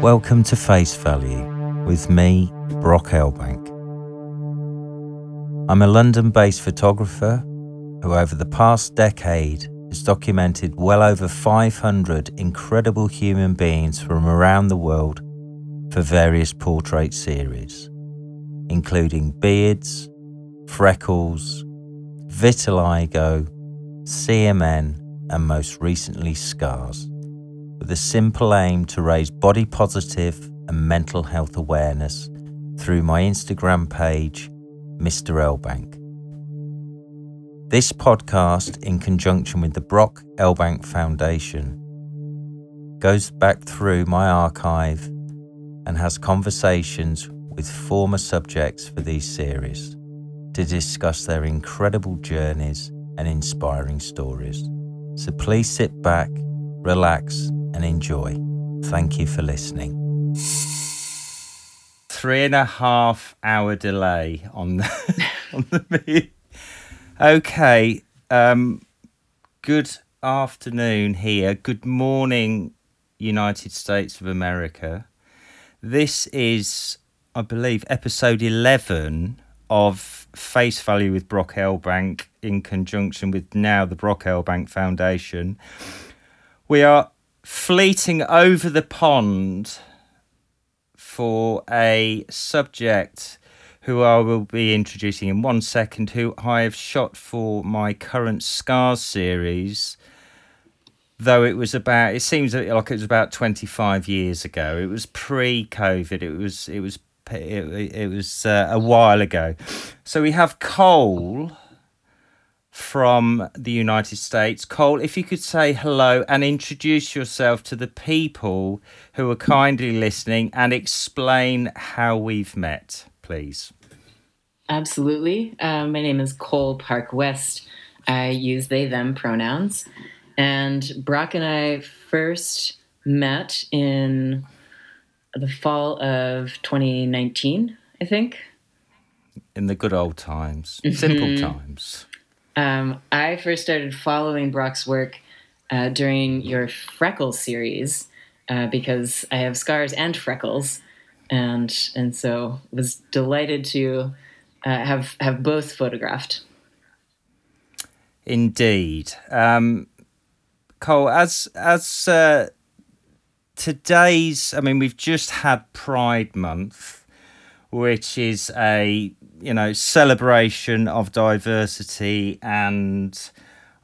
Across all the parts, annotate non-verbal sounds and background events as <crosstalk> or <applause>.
Welcome to Face Value with me, Brock Elbank. I'm a London based photographer who, over the past decade, has documented well over 500 incredible human beings from around the world for various portrait series, including beards, freckles, vitiligo, CMN, and most recently scars, with a simple aim to raise body positive and mental health awareness through my Instagram page, Mr. Elbank. This podcast, in conjunction with the Brock Elbank Foundation, goes back through my archive and has conversations with former subjects for these series to discuss their incredible journeys and inspiring stories. So please sit back, relax, and enjoy. Thank you for listening. Three and a half hour delay on the, <laughs> on the Okay. Um, good afternoon here. Good morning, United States of America. This is, I believe, episode 11 of Face Value with Brock Elbank in conjunction with now the Brock Elbank Foundation. We are fleeting over the pond for a subject who I will be introducing in one second, who I have shot for my current Scars series. Though it was about, it seems like it was about 25 years ago. It was pre-COVID. It was, it was it, it was uh, a while ago. So we have Cole from the United States. Cole, if you could say hello and introduce yourself to the people who are kindly listening and explain how we've met, please. Absolutely. Uh, my name is Cole Parke West. I use they, them pronouns. And Brock and I first met in the fall of 2019, I think. In the good old times, mm-hmm. simple times. Um, I first started following Brock's work uh, during your freckles series uh, because I have scars and freckles, and and so was delighted to uh, have have both photographed. Indeed, um, Cole. As as uh, today's, I mean, we've just had Pride Month, which is a you know celebration of diversity, and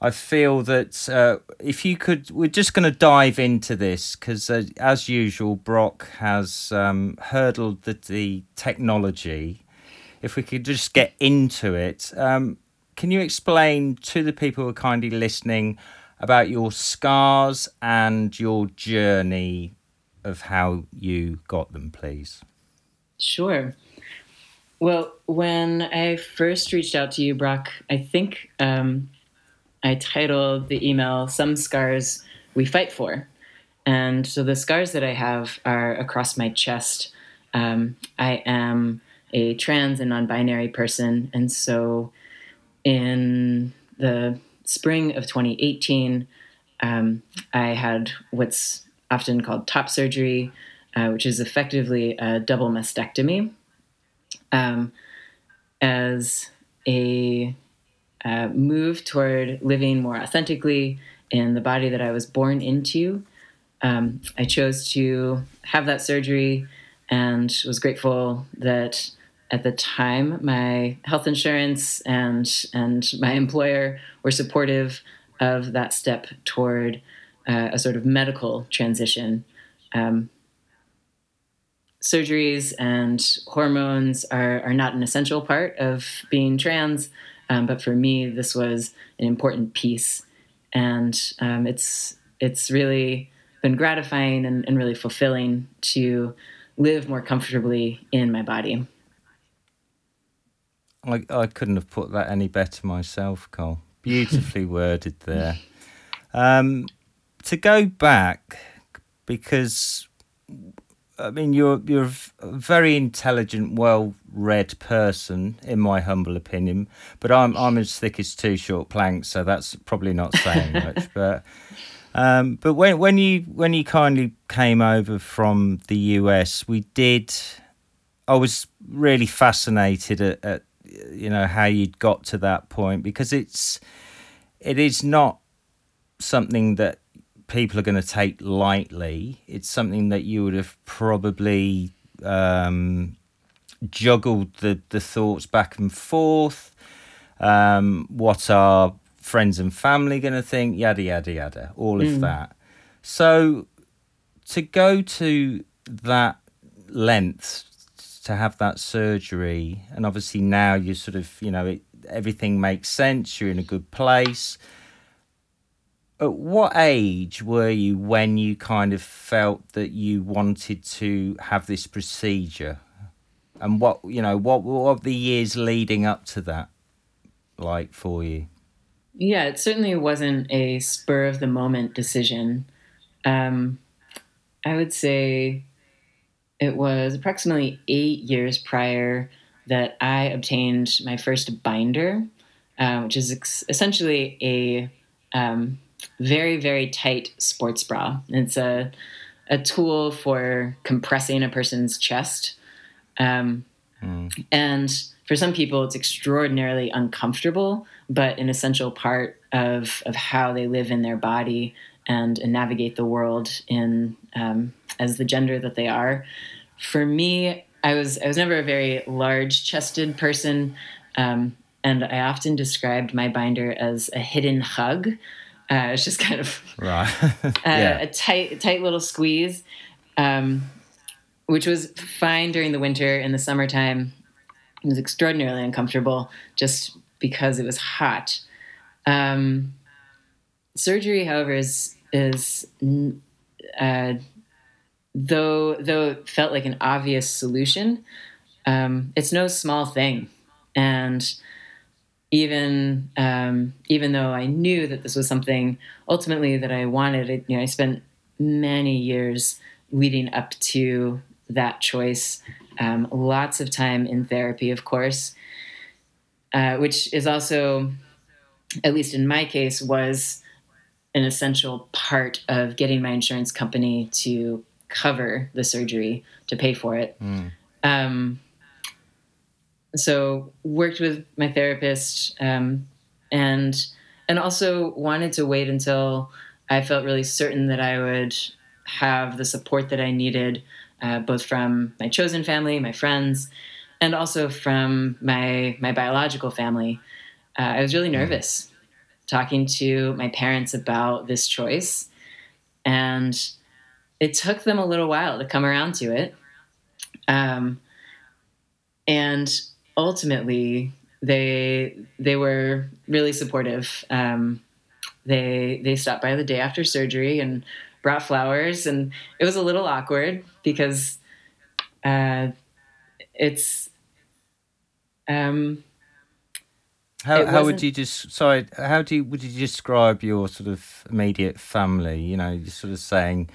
I feel that uh, if you could, we're just going to dive into this because, uh, as usual, Brock has um, hurdled the, the technology. If we could just get into it, um, can you explain to the people who are kindly listening? about your scars and your journey of how you got them, please. Sure. Well, when I first reached out to you, Brock, I think um, I titled the email Some Scars We Fight For. And so the scars that I have are across my chest. Um, I am a trans and non binary person. And so in the spring of 2018, um, I had what's often called top surgery, uh, which is effectively a double mastectomy, um, as a uh, move toward living more authentically in the body that I was born into. Um, I chose to have that surgery and was grateful that at the time, my health insurance and and my employer were supportive of that step toward uh, a sort of medical transition. Um, surgeries and hormones are, are not an essential part of being trans, um, but for me, this was an important piece, and um, it's it's really been gratifying and, and really fulfilling to live more comfortably in my body. I, I couldn't have put that any better myself, Cole. Beautifully <laughs> worded there. Um, to go back, because I mean you're you're a very intelligent, well-read person, in my humble opinion. But I'm I'm as thick as two short planks, so that's probably not saying <laughs> much. But Um, but when when you when you kindly came over from the US, we did. I was really fascinated at, at you know how you'd got to that point because it's it is not something that people are going to take lightly. It's something that you would have probably um, juggled the, the thoughts back and forth. Um, what are friends and family going to think? Yada, yada, yada. All of mm. that. So to go to that length to have that surgery, and obviously now you're sort of, you know, it, everything makes sense, you're in a good place at what age were you when you kind of felt that you wanted to have this procedure? And what you know what what the years leading up to that like for you? Yeah it certainly wasn't a spur of the moment decision. Um, i would say it was approximately eight years prior that i obtained my first binder uh, which is ex- essentially a um, very, very tight sports bra. It's a, a tool for compressing a person's chest. Um, mm. And for some people, it's extraordinarily uncomfortable, but an essential part of, of how they live in their body and, and navigate the world in um, as the gender that they are. For me, I was I was never a very large chested person, um, and I often described my binder as a hidden hug. Uh, it's just kind of right. <laughs> uh, yeah. a tight, tight little squeeze, um, which was fine during the winter. In the summertime, it was extraordinarily uncomfortable just because it was hot. Um, surgery, however, is is uh, though though it felt like an obvious solution. Um, it's no small thing, and even um, even though I knew that this was something ultimately that I wanted, it, you know, I spent many years leading up to that choice. Um, lots of time in therapy, of course, uh, which is also, at least in my case, was an essential part of getting my insurance company to cover the surgery to pay for it. Mm. Um, so worked with my therapist um, and and also wanted to wait until I felt really certain that I would have the support that I needed, uh, both from my chosen family, my friends, and also from my my biological family. Uh, I was really mm-hmm. nervous talking to my parents about this choice, and it took them a little while to come around to it. Um, and ultimately they they were really supportive. Um, they they stopped by the day after surgery and brought flowers, and it was a little awkward because uh, it's. Um, how, how would you just sorry how do you would you describe your sort of immediate family you know you're sort of saying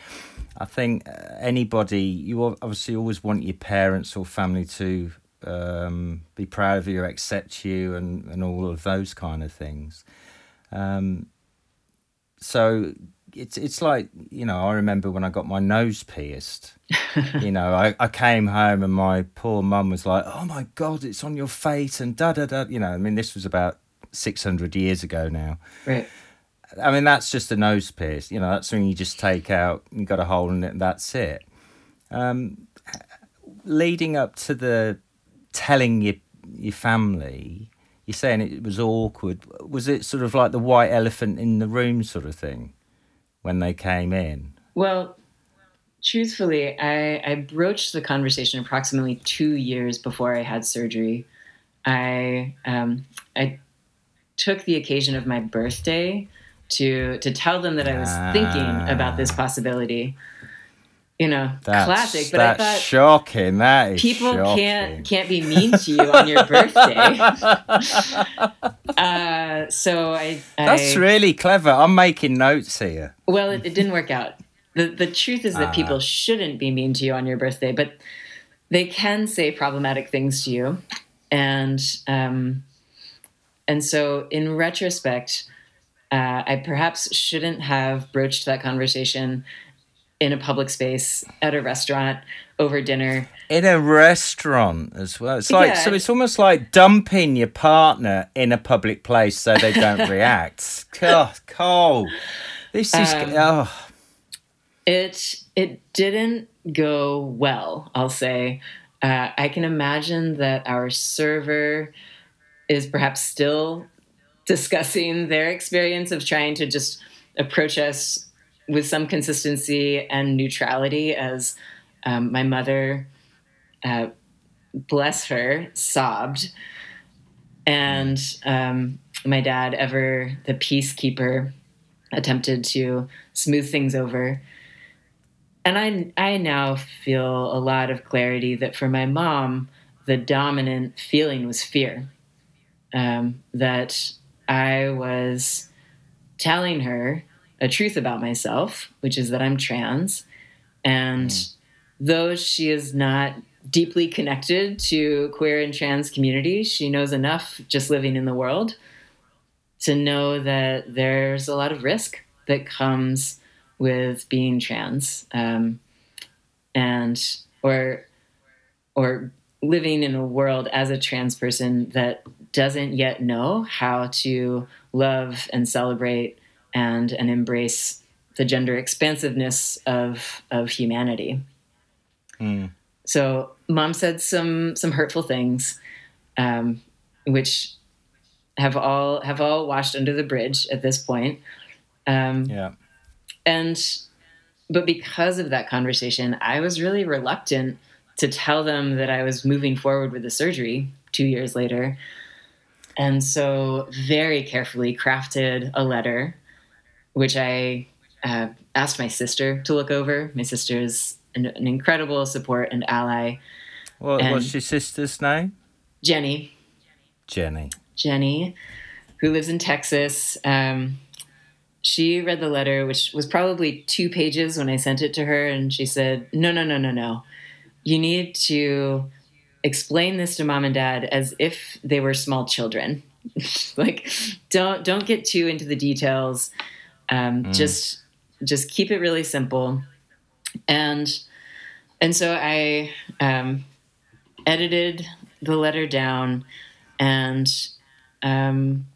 i think anybody you obviously always want your parents or family to um, be proud of you, accept you, and, and all of those kind of things. Um, so it's it's like you know I remember when I got my nose pierced. <laughs> you know, I, I came home and my poor mum was like, "Oh my god, it's on your face," and da da da. You know, I mean, this was about six hundred years ago now. Right. I mean, that's just a nose pierce. You know, that's something you just take out, you got a hole in it, And that's it. Um, leading up to the telling your your family, you're saying it was awkward. Was it sort of like the white elephant in the room sort of thing when they came in? Well, truthfully, I, I broached the conversation approximately two years before I had surgery. I um, I took the occasion of my birthday to to tell them that I was ah. thinking about this possibility you know, that's, classic. But I thought shocking. That is people shocking. can't can't be mean to you on your birthday. <laughs> uh, so I, I, That's really clever. I'm making notes here. Well, it, it didn't work out. the The truth is that people ah. shouldn't be mean to you on your birthday, but they can say problematic things to you, and um, and so in retrospect, uh, I perhaps shouldn't have broached that conversation in a public space at a restaurant over dinner. In a restaurant as well. It's like Yeah. so. It's almost like dumping your partner in a public place so they don't <laughs> react. God, Cole, this is Um, oh. It it didn't go well. I'll say. Uh, I can imagine that our server is perhaps still discussing their experience of trying to just approach us with some consistency and neutrality. As um, my mother, uh, bless her, sobbed, and um, my dad, ever the peacekeeper, attempted to smooth things over and I I now feel a lot of clarity that for my mom, the dominant feeling was fear. Um, that I was telling her a truth about myself, which is that I'm trans, and though she is not deeply connected to queer and trans communities, she knows enough just living in the world to know that there's a lot of risk that comes with being trans um, and or or living in a world as a trans person that doesn't yet know how to love and celebrate and and embrace the gender expansiveness of of humanity. Mm. So mom said some some hurtful things, um, which have all have all washed under the bridge at this point. Um, Yeah. and but because of that conversation i was really reluctant to tell them that i was moving forward with the surgery two years later and so very carefully crafted a letter which i uh, asked my sister to look over my sister is an, an incredible support and ally What, And- what's your sister's name? jenny Jenny. Jenny, who lives in Texas. Um, she read the letter, which was probably two pages when I sent it to her, and she said, "No, no, no, no, no. You need to explain this to mom and dad as if they were small children. <laughs> like, don't don't get too into the details. Um, Just just keep it really simple." And and so I um, edited the letter down and um,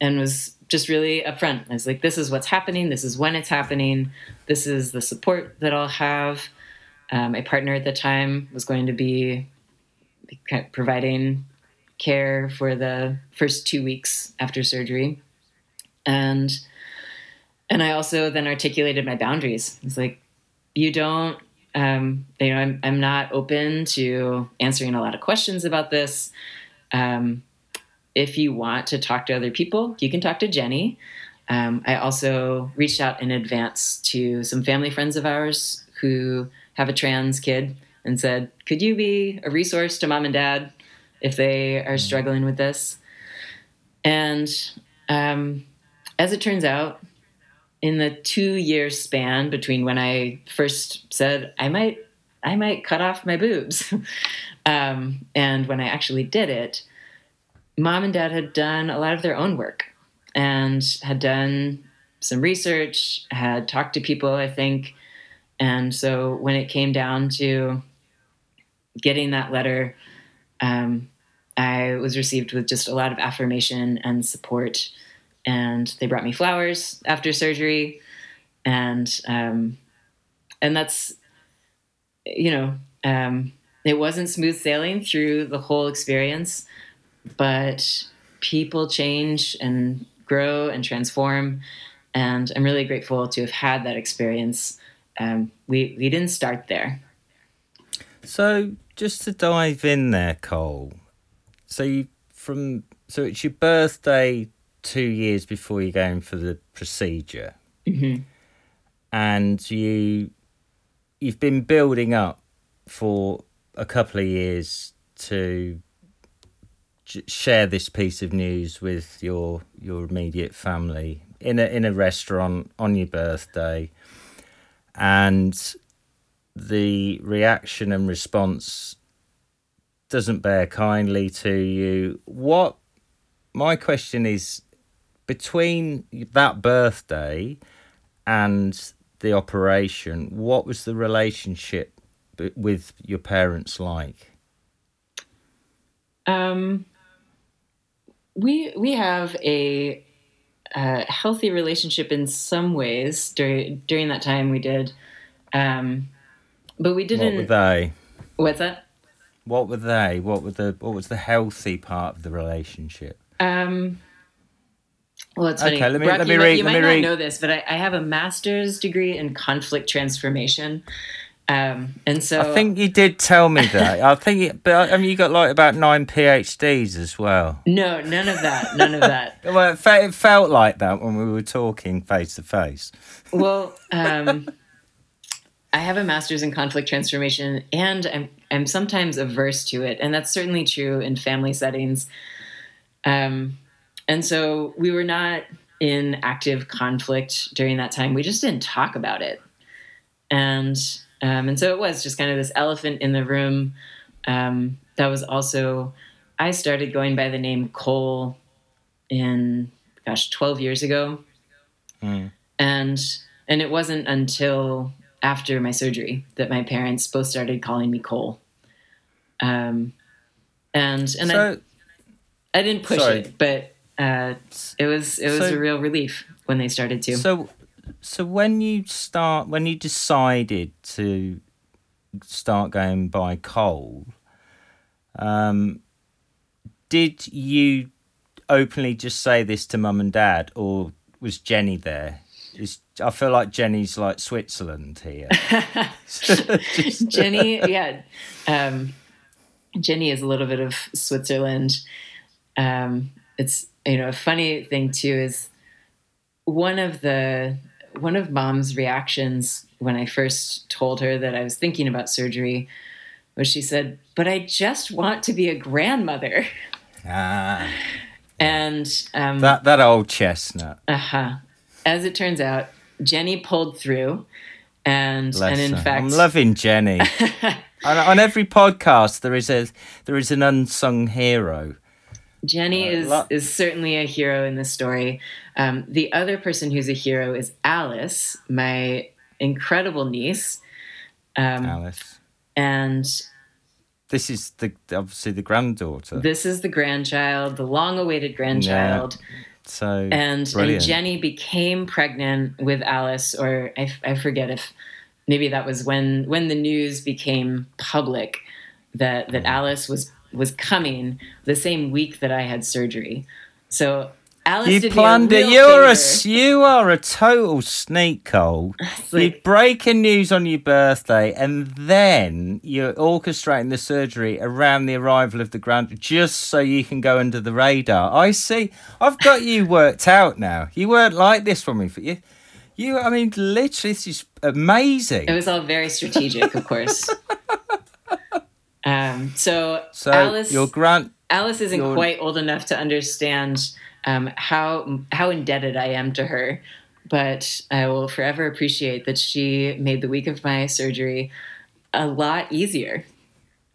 and was just really upfront. I was like, "This is what's happening. This is when it's happening. This is the support that I'll have." Um, my partner at the time was going to be kind of providing care for the first two weeks after surgery, and and I also then articulated my boundaries. It's like, you don't. Um, you know, I'm, I'm not open to answering a lot of questions about this. Um, if you want to talk to other people, you can talk to Jenny. Um, I also reached out in advance to some family friends of ours who have a trans kid and said, Could you be a resource to mom and dad if they are struggling with this? And um, as it turns out, in the two year span between when I first said I might I might cut off my boobs <laughs> um, and when I actually did it, mom and dad had done a lot of their own work and had done some research, had talked to people, I think. And so when it came down to getting that letter, um, I was received with just a lot of affirmation and support. And they brought me flowers after surgery, and um, and that's you know um, it wasn't smooth sailing through the whole experience, but people change and grow and transform, and I'm really grateful to have had that experience. Um, we we didn't start there. So just to dive in there, Cole. So you from so it's your birthday two years before you're going for the procedure, Mhm. and you you've been building up for a couple of years to j- share this piece of news with your your immediate family in a in a restaurant on your birthday, and the reaction and response doesn't bear kindly to you. What my question is between that birthday and the operation, what was the relationship with your parents like? Um, we we have a, a healthy relationship in some ways during during that time we did, um, but we didn't. What were they? What's that? What were they? What were the what was the healthy part of the relationship? Um, well, it's funny. Okay, let me- Brock, let me you, might- read- you might me not read- know this, but I, I have a master's degree in conflict transformation, um, and so I think you did tell me <laughs> that. I think, it, but I mean, you got like about nine PhDs as well. no, none of that, none of that. <laughs> Well, it, fe- it felt like that when we were talking face to face. Well, um, I have a master's in conflict transformation, and I'm I'm sometimes averse to it, and that's certainly true in family settings. Um, and so we were not in active conflict during that time. We just didn't talk about it, and um, and so it was just kind of this elephant in the room. Um, that was also I started going by the name Cole in gosh twelve years ago Mm. and and it wasn't until after my surgery that my parents both started calling me Cole. Um, and and so, I, I didn't push sorry. it, but uh, it was it was So- a real relief when they started to. so, so when you start, when you decided to start going by Cole, um, did you openly just say this to mum and dad, or was Jenny there? Is I feel like Jenny's like Switzerland here. Just- <laughs> Jenny, yeah, um, Jenny is a little bit of Switzerland. Um, it's you know a funny thing too is one of the one of mom's reactions when I first told her that I was thinking about surgery was she said, "But I just want to be a grandmother." ah, And um, that that old chestnut. uh-huh. as it turns out, Jenny pulled through, and Bless and in her. fact, I'm loving Jenny. <laughs> on, on every podcast, there is a there is an unsung hero. Jenny Uh, is lo- is certainly a hero in this story. Um, the other person who's a hero is Alice, my incredible niece, um, Alice. and This is the obviously the granddaughter. this is the grandchild, the long-awaited grandchild. so And, and. Jenny became pregnant with Alice, or I, I forget if maybe that was when when the news became public that that Alice was was coming the same week that I had surgery. So Alice you did planned me a it. You're a favor. you are a total sneak, Cole. <laughs> It's You're breaking news on your birthday, and then you're orchestrating the surgery around the arrival of the grand, just so you can go under the radar. I see. I've got you <laughs> worked out now. You weren't like this for me. For you, you. I mean, literally, this is amazing. It was all very strategic, of course. <laughs> Um, so, so Alice, your grand. Alice isn't your- quite old enough to understand um, how how indebted I am to her, but I will forever appreciate that she made the week of my surgery a lot easier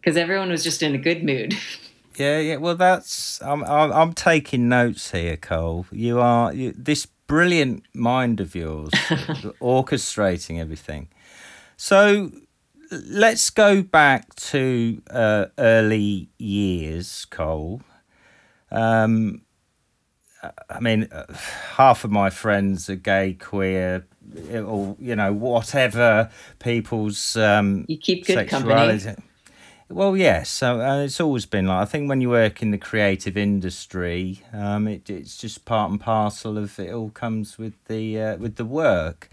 because everyone was just in a good mood. <laughs> Yeah, yeah. Well, that's I'm I'm, I'm taking notes here, Cole. You are you, this brilliant mind of yours, <laughs> orchestrating everything. So let's go back to uh, early years, Cole. Um, I mean, uh, half of my friends are gay, queer, or you know, whatever people's um, You keep good company. Well, yes. So uh, it's always been like I think when you work in the creative industry, um, it, it's just part and parcel of it. All comes with the uh, with the work,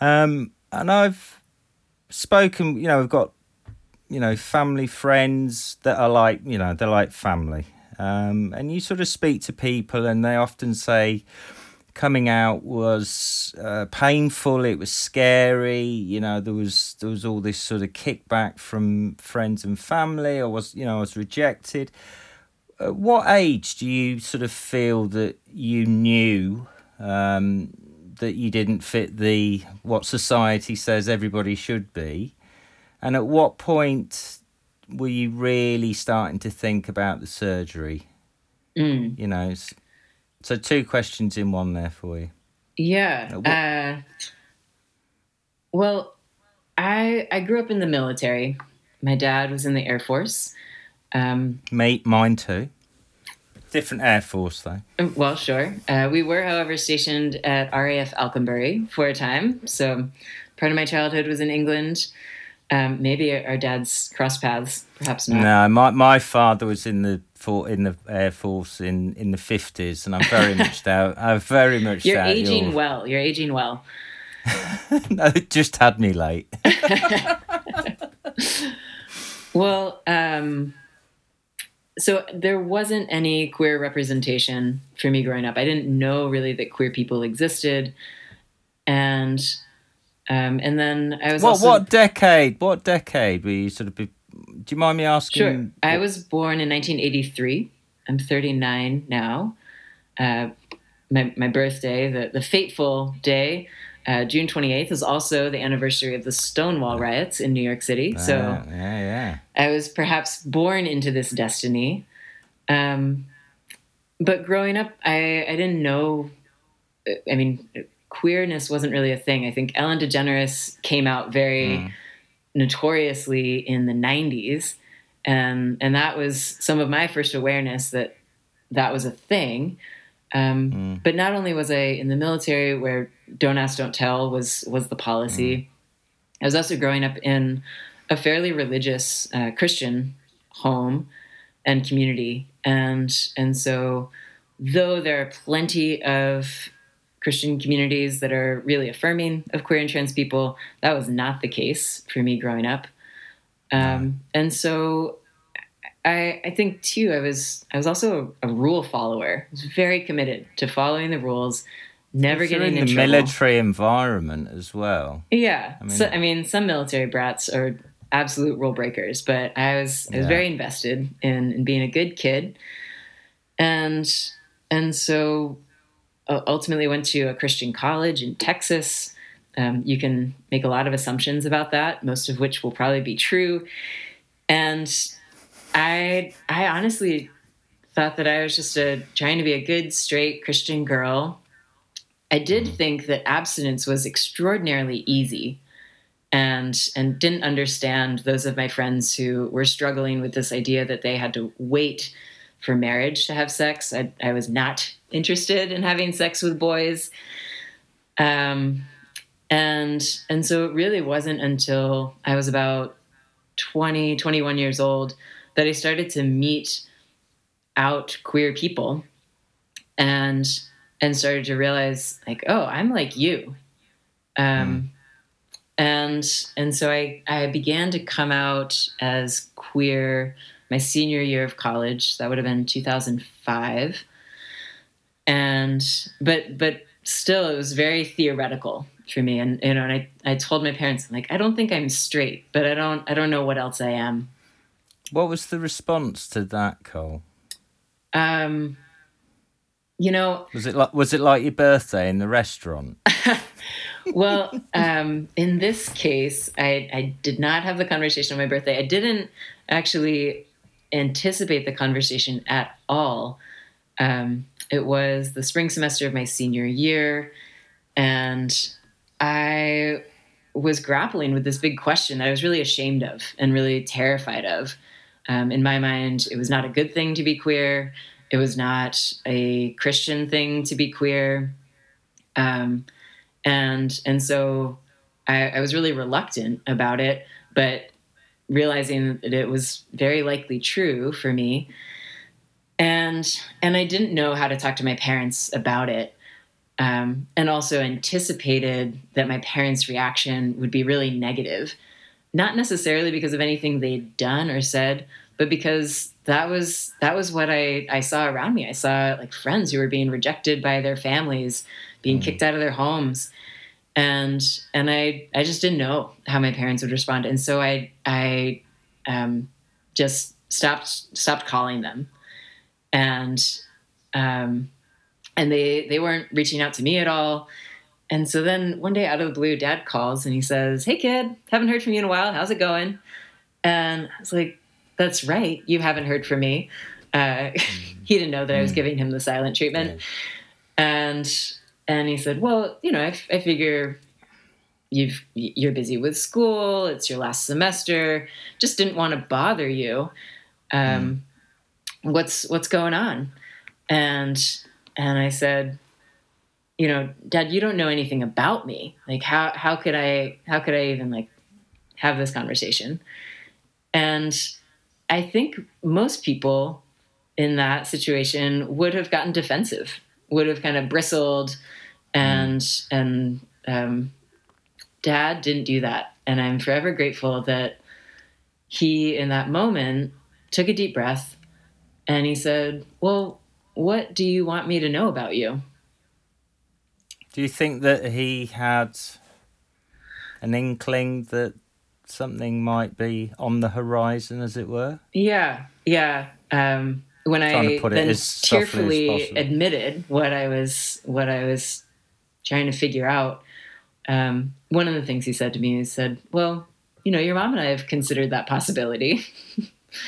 um, and I've spoken. You know, we've got you know family friends that are like you know they're like family, um, and you sort of speak to people, and they often say coming out was uh, painful it was scary you know there was there was all this sort of kickback from friends and family i was you know i was rejected at what age do you sort of feel that you knew um, that you didn't fit the what society says everybody should be and at what point were you really starting to think about the surgery Mm. you know So two questions in one there for you. Yeah. What- Uh, well, I I grew up in the military. My dad was in the Air Force. Um, Me, mine too. Different Air Force though. well, sure. Uh, we were, however, stationed at RAF Alconbury for a time. So part of my childhood was in England. Um, maybe our dads crossed paths, perhaps not. No, my my father was in the for in the Air Force in in the fifties, and I'm very <laughs> much doubt. I'm very much You're aging your- well. You're aging well. <laughs> no, it just had me late. <laughs> Well, um, so there wasn't any queer representation for me growing up. I didn't know really that queer people existed, and um, and then I was what also what decade? What decade were you sort of? Be, do you mind me asking? sure. I was born in 1983. I'm 39 now. Uh, my my birthday, the the fateful day. Uh, June 28th is also the anniversary of the Stonewall riots in New York City. So Ah, yeah, yeah. I was perhaps born into this destiny. Um, but growing up, I, I didn't know. I mean, queerness wasn't really a thing. I think Ellen DeGeneres came out very Mm. notoriously in the 90s. And, and that was some of my first awareness that that was a thing. Um, Mm. But not only was I in the military, where "Don't ask, don't tell" was was the policy. I was also growing up in a fairly religious uh, Christian home and community, and and so though there are plenty of Christian communities that are really affirming of queer and trans people, that was not the case for me growing up. Um, and so I, I think too, I was I was also a, rule follower. I was very committed to following the rules, never If getting in in, the trouble. military environment as well. Yeah. I mean, so, I mean, some military brats are absolute rule breakers, but I was I was Yeah. very invested in, in being a good kid, and and so uh, ultimately went to a Christian college in Texas. Um, you can make a lot of assumptions about that, most of which will probably be true, and I I honestly thought that I was just a trying to be a good straight Christian girl. I did think that abstinence was extraordinarily easy and and didn't understand those of my friends who were struggling with this idea that they had to wait for marriage to have sex. I, I was not interested in having sex with boys. Um, and and so it really wasn't until I was about 20, 21 years old that I started to meet out queer people and and started to realize like, oh, I'm like you. Um, and and so I, I began to come out as queer my senior year of college. That would have been 2005. And but but still it was very theoretical for me. And you know, and I, I told my parents, I'm like, I don't think I'm straight, but I don't I don't know what else I am. What was the response to that, Cole? Um you know, Was it like was it like your birthday in the restaurant? <laughs> well, um, in this case, I, I did not have the conversation on my birthday. I didn't actually anticipate the conversation at all. Um, it was the spring semester of my senior year, and I was grappling with this big question that I was really ashamed of and really terrified of. Um, in my mind, it was not a good thing to be queer. It was not a Christian thing to be queer. Um, and and so I, I was really reluctant about it, but realizing that it was very likely true for me, and and I didn't know how to talk to my parents about it, um, and also anticipated that my parents' reaction would be really negative, not necessarily because of anything they'd done or said, but because that was that was what I, I saw around me. I saw like friends who were being rejected by their families, being kicked out of their homes. And and I I just didn't know how my parents would respond. And so I I um, just stopped stopped calling them. And um, and they they weren't reaching out to me at all. And so then one day out of the blue, dad calls and he says, Hey kid, haven't heard from you in a while. How's it going? And I was like, That's right. You haven't heard from me. Uh, <laughs> he didn't know that I was giving him the silent treatment, and and he said, "Well, you know, I, I figure you've you're busy with school. It's your last semester. Just didn't want to bother you. Um, What's what's going on?" And and I said, "You know, Dad, you don't know anything about me. Like, how how could I how could I even like have this conversation?" And I think most people in that situation would have gotten defensive, would have kind of bristled, and and um, Dad didn't do that, and I'm forever grateful that he, in that moment, took a deep breath, and he said, "Well, what do you want me to know about you?" Do you think that he had an inkling that something might be on the horizon, as it were? Yeah, yeah. Um, when I to put it then tearfully admitted what I was what I was trying to figure out, um, one of the things he said to me he said, "Well, you know, your mom and I have considered that possibility.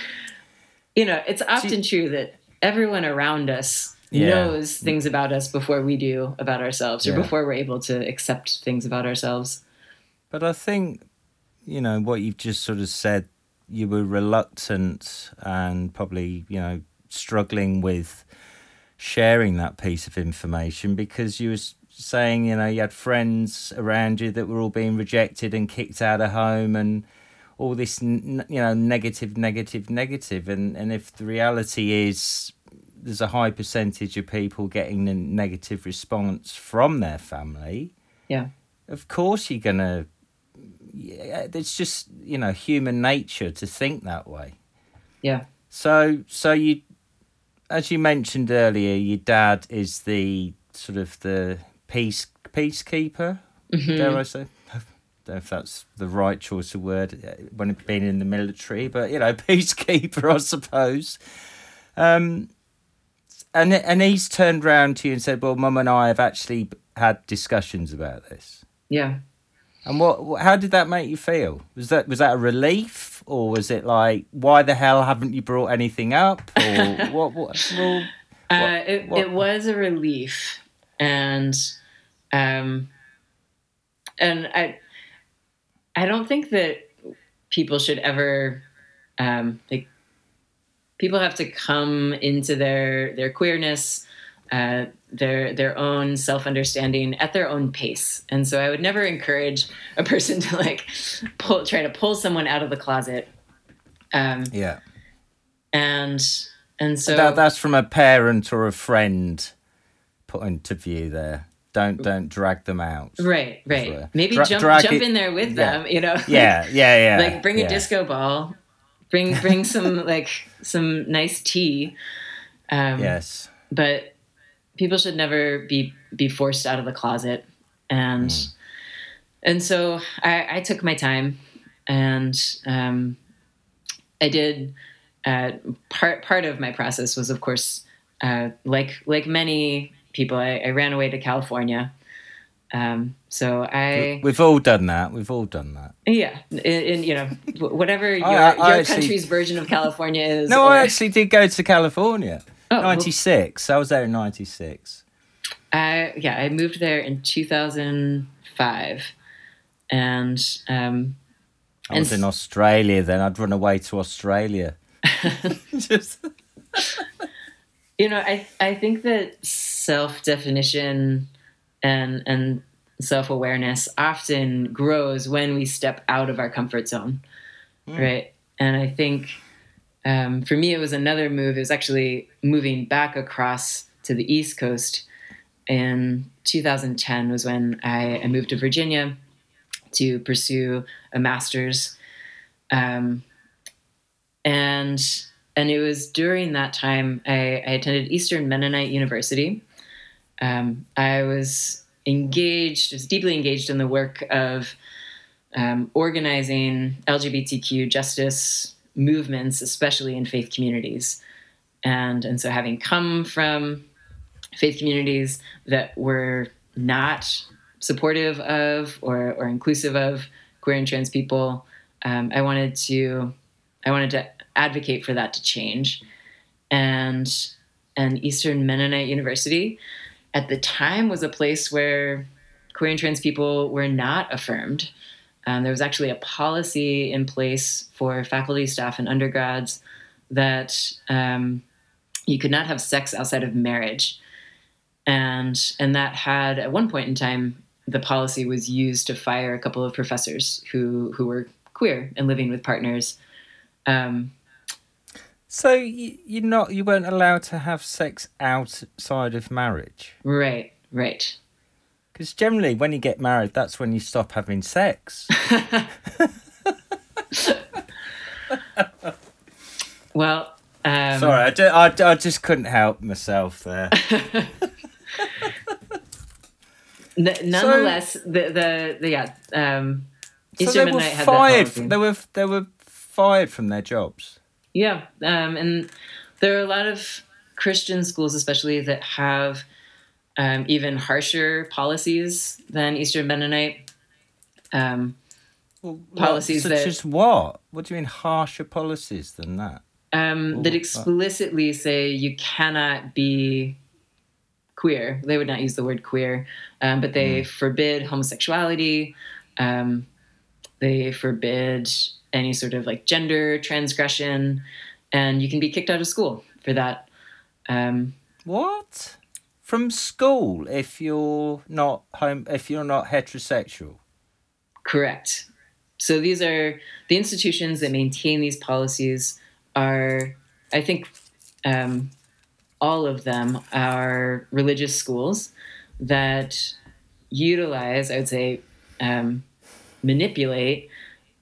<laughs> you know, it's often true that everyone around us Yeah. knows things about us before we do about ourselves, or Yeah. before we're able to accept things about ourselves. But I think, you know, what you've just sort of said, you were reluctant and probably, you know, struggling with sharing that piece of information because you was saying, you know, you had friends around you that were all being rejected and kicked out of home and all this, you know, negative, negative, negative. And, and if the reality is there's a high percentage of people getting a negative response from their family, Yeah, of course you're gonna yeah, it's just you know human nature to think that way. Yeah, so so you as you mentioned earlier your dad is the sort of the peace peacekeeper dare i say? I <laughs> don't know if that's the right choice of word uh, when it's been in the military but you know <laughs> peacekeeper i suppose. Um and and he's turned round to you and said well mum and i have actually had discussions about this yeah. and what, what? How did that make you feel? Was that was that a relief, or was it like, why the hell haven't you brought anything up, or <laughs> what? What? Well, Uh, it, what- it was a relief, and um, and I I don't think that people should ever um, like people have to come into their their queerness. Uh, their their own self understanding at their own pace, and so I would never encourage a person to like pull try to pull someone out of the closet, um, yeah. and and so That, that's from a parent or a friend point of view. There, don't don't drag them out. Right, right. Maybe Dra- jump jump it- in there with yeah. them, you know. Yeah, yeah, <laughs> yeah. like bring a yeah. disco ball, bring bring some <laughs> like some nice tea. Um, Yes. But people should never be be forced out of the closet, and Hmm. and so I, I took my time, and um, I did. Uh, part part of my process was, of course, uh, like like many people, I, I ran away to California. Um, so I We've all done that. We've all done that. yeah, in, in you know whatever <laughs> your, I- I your actually- country's version of California is. No, or- I actually did go to California. Oh, well- Ninety six. I was there in ninety six. I yeah, I moved there in 2005, and um, I was And- in Australia then. I'd run away to Australia. <laughs> Just you know, I I think that self definition and and self awareness often grows when we step out of our comfort zone, right? And I think um, for me, it was another move. It was actually moving back across to the East Coast in 2010 was when I, I moved to Virginia to pursue a master's. Um, and and it was during that time I, I attended Eastern Mennonite University. Um, I was engaged, deeply engaged in the work of um, organizing LGBTQ justice movements, especially in faith communities. And, and so, having come from faith communities that were not supportive of or, or inclusive of queer and trans people, um, I wanted to I wanted to advocate for that to change. and an Eastern Mennonite University at the time was a place where queer and trans people were not affirmed. Um, there was actually a policy in place for faculty, staff, and undergrads that um, you could not have sex outside of marriage, and and that had at one point in time the policy was used to fire a couple of professors who who were queer and living with partners. Um, so you, you're not you weren't allowed to have sex outside of marriage, right? Right. Because generally, when you get married, that's when you stop having sex. <laughs> well, um, sorry, I, just, I, I just couldn't help myself there. <laughs> nonetheless, so, the, the the yeah, um, so they were fired. They were they were fired from their jobs. Yeah, um, and there are a lot of Christian schools, especially that have um, even harsher policies than Eastern Mennonite um, well, policies. Such that, as what? What do you mean harsher policies than that? Um, that explicitly say you cannot be queer. They would not use the word queer, um, but they mm. forbid homosexuality. Um, they forbid any sort of like gender transgression, and you can be kicked out of school for that. Um, what? From school if you're not home if you're not heterosexual. Correct. So these are the institutions that maintain these policies are, I think, um, all of them are religious schools that utilize, I would say, um, manipulate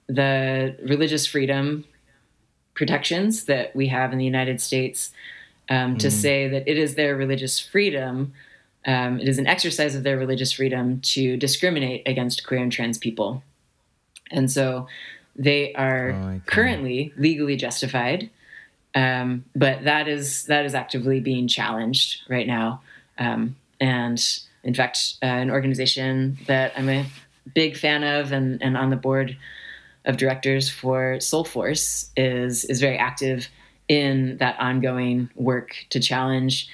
the religious freedom protections that we have in the United States um, mm. to say that it is their religious freedom, um, it is an exercise of their religious freedom to discriminate against queer and trans people. And so they are oh, currently legally justified, um, but that is that is actively being challenged right now. Um, and in fact, uh, an organization that I'm a big fan of and, and on the board of directors for Soulforce is is very active in that ongoing work to challenge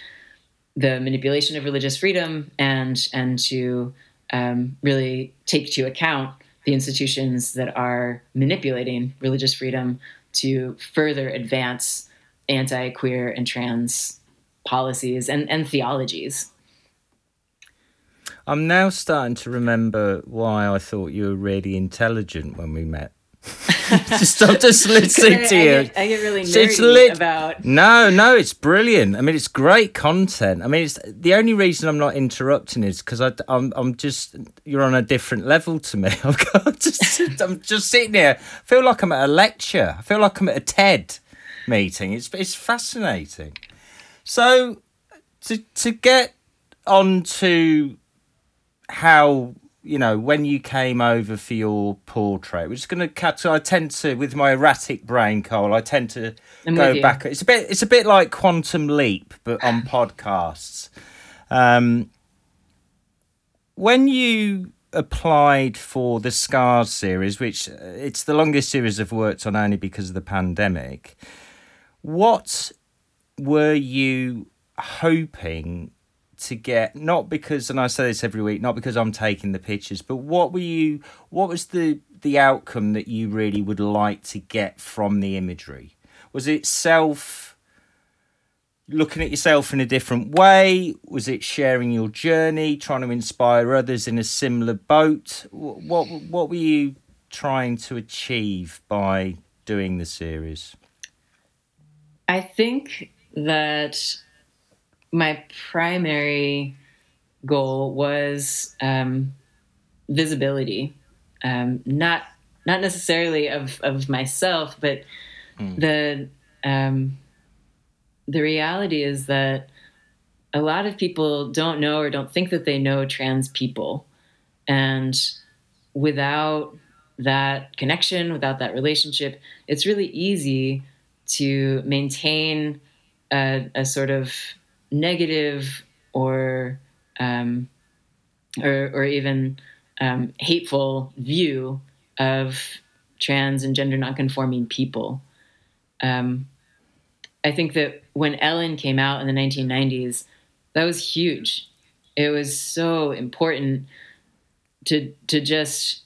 the manipulation of religious freedom and and to um, really take to account the institutions that are manipulating religious freedom to further advance anti-queer and trans policies and, and theologies. I'm now starting to remember why I thought you were really intelligent when we met. <laughs> just I'm just <laughs> listening I, to you. I get, I get really nerdy lit- about. No, no, it's brilliant. I mean, it's great content. I mean, it's the only reason I'm not interrupting is because I'm I'm just you're on a different level to me. <laughs> I'm just I'm just sitting here. I feel like I'm at a lecture. I feel like I'm at a TED meeting. It's it's fascinating. So to to get on to how you know, when you came over for your portrait, we're just going to cut. So I tend to, with my erratic brain, Cole, I tend to I'm go back. It's a bit, it's a bit like Quantum Leap, but on <laughs> podcasts. Um, when you applied for the Scars series, which uh, it's the longest series I've worked on only because of the pandemic, what were you hoping to get not because and I say this every week not because I'm taking the pictures but what were you what was the the outcome that you really would like to get from the imagery? Was it self looking at yourself in a different way? Was it sharing your journey trying to inspire others in a similar boat? What what were you trying to achieve by doing the series? I think that my primary goal was um, visibility, um, not not necessarily of of myself, but mm. the um, the reality is that a lot of people don't know or don't think that they know trans people, and without that connection, without that relationship, it's really easy to maintain a, a sort of negative or um, or, or even um, hateful view of trans and gender nonconforming people. Um, I think that when Ellen came out in the 1990s, that was huge. It was so important to to just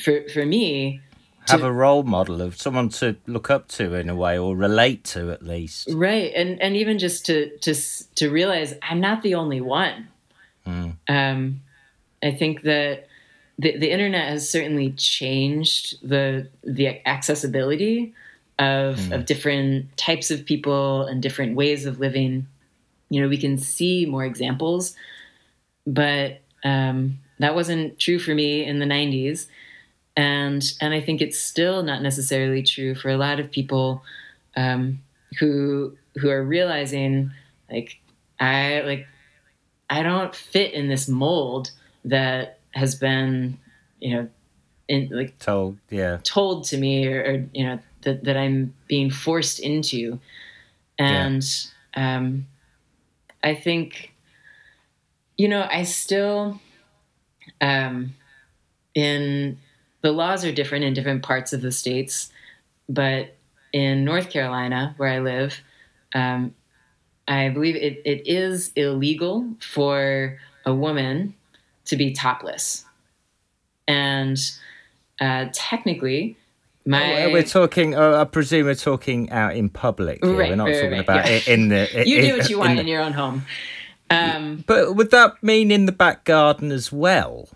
for for me have a role model of someone to look up to in a way or relate to at least right and and even just to to to realize i'm not the only one mm. um i think that the, the internet has certainly changed the the accessibility of mm. of different types of people and different ways of living you know we can see more examples but um that wasn't true for me in the 90s and and I think it's still not necessarily true for a lot of people um, who who are realizing like I like I don't fit in this mold that has been you know in like told yeah told to me or, or you know that that I'm being forced into and yeah. um, I think you know I still um, in the laws are different in different parts of the states, but in North Carolina, where I live, um, I believe it, it is illegal for a woman to be topless. And uh, technically, my oh, we're talking. Uh, I presume we're talking out in public. Here. Right, we're not right, talking right, about yeah. in the. <laughs> you do what you want in, in your own home. Um, but would that mean in the back garden as well?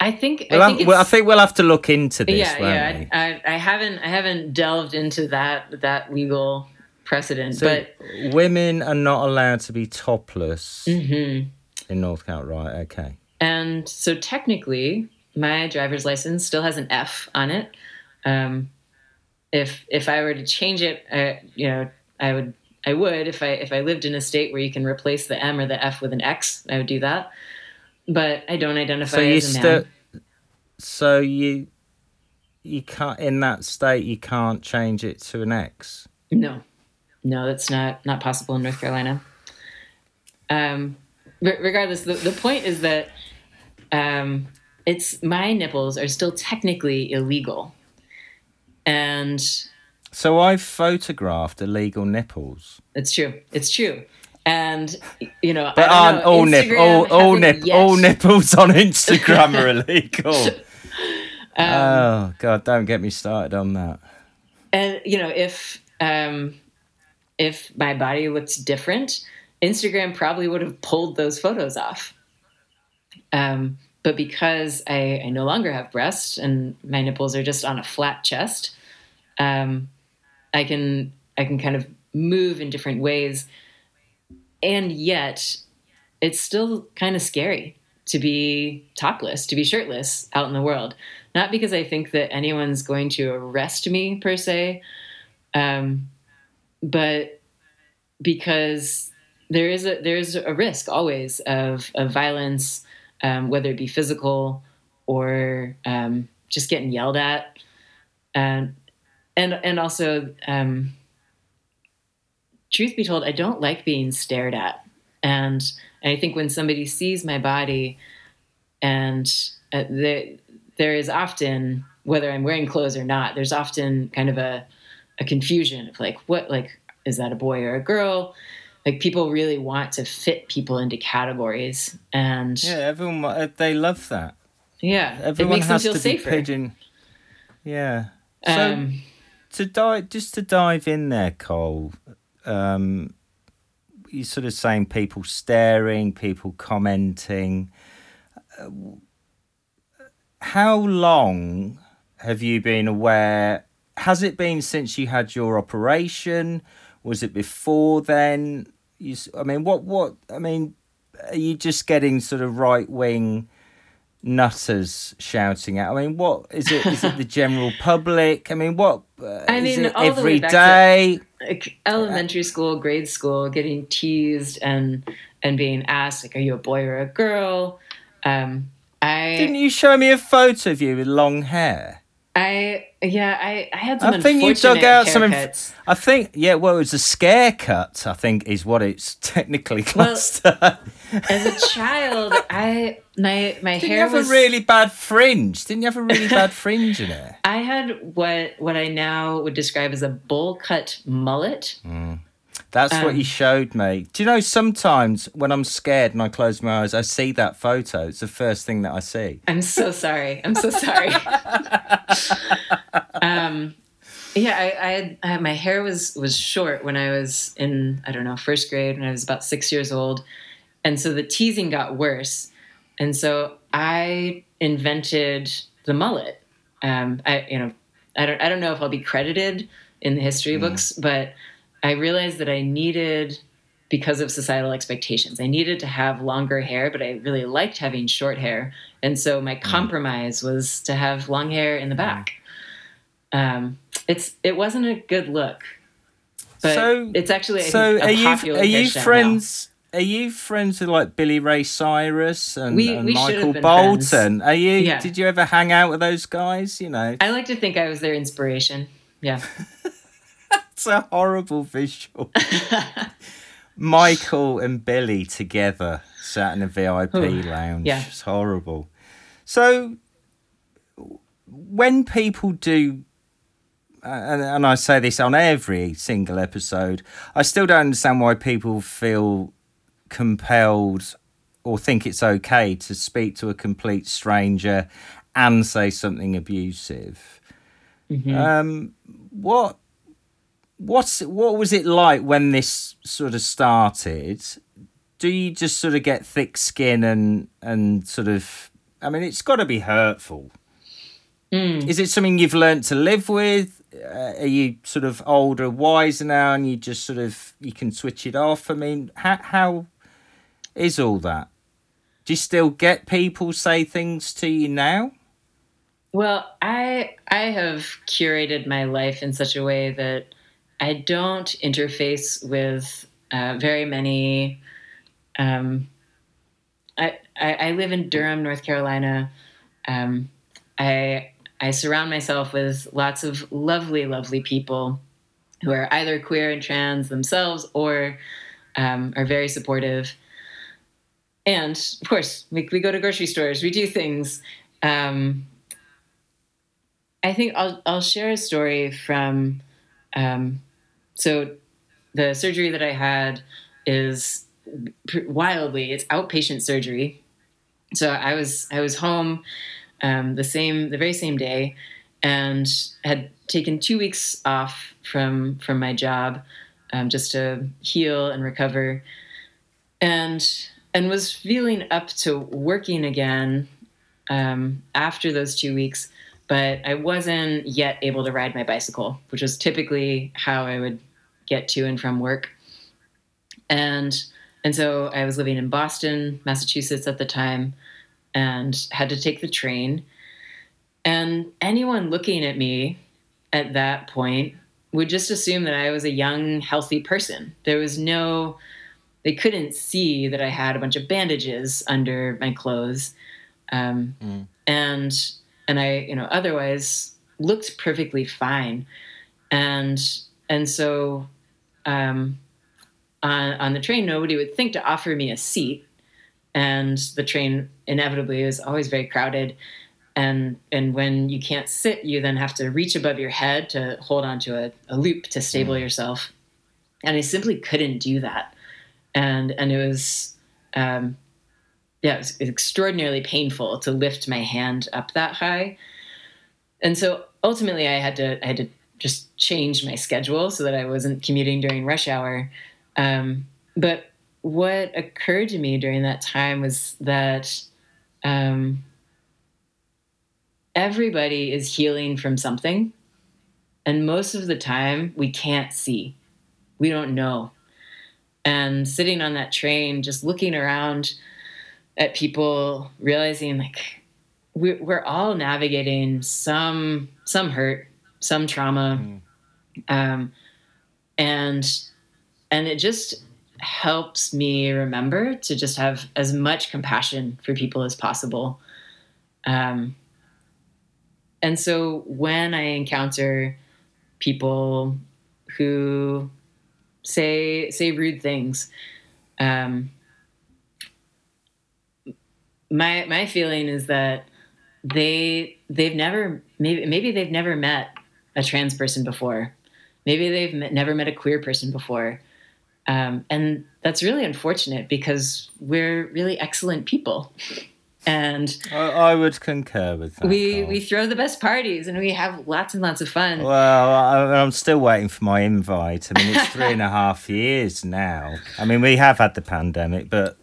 I think. Well, I think, well, I think we'll have to look into this. Yeah, yeah. I, I, I, haven't, I haven't delved into that that legal precedent, so but women are not allowed to be topless mm-hmm. in North Carolina. Right? Okay. And so technically, my driver's license still has an F on it. Um, if if I were to change it, I, you know, I would I would if I if I lived in a state where you can replace the M or the F with an X, I would do that but I don't identify so as a sti- man. So you you can't in that state you can't change it to an X. No, no, that's not not possible in North Carolina. Um, regardless, the, the point is that um, it's my nipples are still technically illegal, and so I've photographed illegal nipples. It's true. It's true and you know, but aren't all, nip, all, all, nip, all nipples on Instagram are illegal. <laughs> Um, oh God! Don't get me started on that. And you know, if um, if my body looked different, Instagram probably would have pulled those photos off. Um, but because I, I no longer have breasts and my nipples are just on a flat chest, um, I can I can kind of move in different ways and yet it's still kind of scary to be topless, to be shirtless out in the world. Not because I think that anyone's going to arrest me per se, um, but because there is a there's a risk always of of violence, um, whether it be physical or um, just getting yelled at, and and and also um, truth be told, I don't like being stared at. And, I think when somebody sees my body, and uh, there, there is often, whether I'm wearing clothes or not, there's often kind of a, a confusion of like, what, like, is that a boy or a girl? Like people really want to fit people into categories, and yeah, everyone uh, they love that. Yeah, everyone it makes has them feel to safer. Be pigeon. Yeah. So Um, to dive, just to dive in there, Cole um, you're sort of saying people staring, people commenting. Uh, how long have you been aware? Has it been since you had your operation? Was it before then? You, I mean, what, what, I mean, are you just getting sort of right wing nutters shouting out? I mean, what is it? Is it the general public? I mean, what? Uh, I mean, every day. To, like elementary school, grade school, getting teased and and being asked like, "Are you a boy or a girl?" Um, I didn't you show me a photo of you with long hair? I yeah, I I had some. I think you dug out haircuts. some. I think yeah, well, it was a scare cut. I think is what it's <laughs> technically classed. Well, as a child, <laughs> I my my Didn't hair you have was a really bad fringe? Didn't you have a really <laughs> bad fringe in it? I had what what I now would describe as a bowl cut mullet. That's what Um, you showed me. Do you know sometimes when I'm scared and I close my eyes, I see that photo. It's the first thing that I see. I'm so sorry. I'm so sorry. <laughs> um, yeah, I, I, had, I had my hair was was short when I was in I don't know first grade when I was about six years old, and so the teasing got worse, and so I invented the mullet. Um, I you know I don't I don't know if I'll be credited in the history books, but I realized that I needed because of societal expectations. I needed to have longer hair, but I really liked having short hair. And so my compromise was to have long hair in the back. Um, it's it wasn't a good look, but So- it's actually so think, a are you are you hairstyle now. Are you friends with like Billy Ray Cyrus and, We- and we Michael Bolton? friends. Are you? Yeah. Did you ever hang out with those guys? You know, I like to think I was their inspiration. Yeah. <laughs> it's a horrible visual. <laughs> Michael and Billy together sat in a VIP Ooh, lounge. yeah. It's horrible. So when people do and, and I say this on every single episode, I still don't understand why people feel compelled or think it's okay to speak to a complete stranger and say something abusive. Um, what what's what was it like when this sort of started? Do you just sort of get thick skin and and sort of? I mean, it's got to be hurtful. Is it something you've learnt to live with? Uh, are you sort of older, wiser now, and you just sort of you can switch it off? I mean, how how is all that? Do you still get people say things to you now? Well, I I have curated my life in such a way that I don't interface with uh, very many. Um, I, I I live in Durham, North Carolina. Um, I I surround myself with lots of lovely, lovely people who are either queer and trans themselves or um, are very supportive. And of course, we, we go to grocery stores, we do things. Um, I think I'll I'll share a story from um, so the surgery that I had is wildly it's outpatient surgery. So I was I was home um, the same the very same day and had taken two weeks off from from my job um, just to heal and recover and and was feeling up to working again um, after those two weeks but I wasn't yet able to ride my bicycle, which was typically how I would get to and from work. And and so I was living in Boston, Massachusetts at the time, and had to take the train. And anyone looking at me at that point would just assume that I was a young, healthy person. There was no, they couldn't see that I had a bunch of bandages under my clothes. Um, Mm. And and I, you know, otherwise looked perfectly fine. And and so um, on on the train, nobody would think to offer me a seat. And the train inevitably is always very crowded. And and when you can't sit, you then have to reach above your head to hold onto a, a loop to stable yourself. And I simply couldn't do that. And and it was um, yeah, it was extraordinarily painful to lift my hand up that high. And so ultimately I had to I had to just change my schedule so that I wasn't commuting during rush hour. Um, but what occurred to me during that time was that um, everybody is healing from something. And most of the time we can't see. We don't know. And sitting on that train, just looking around at people realizing like we're, we're all navigating some some hurt some trauma. Um, and and it just helps me remember to just have as much compassion for people as possible. Um, and so when i encounter people who say say rude things um, my my feeling is that they they've never maybe maybe they've never met a trans person before. Maybe they've met, never met a queer person before. Um, and that's really unfortunate because we're really excellent people. <laughs> And I, I would concur with that. we Carl. we throw the best parties and we have lots and lots of fun. Well, I, I'm still waiting for my invite. I mean, it's <laughs> three and a half years now. I mean, we have had the pandemic, but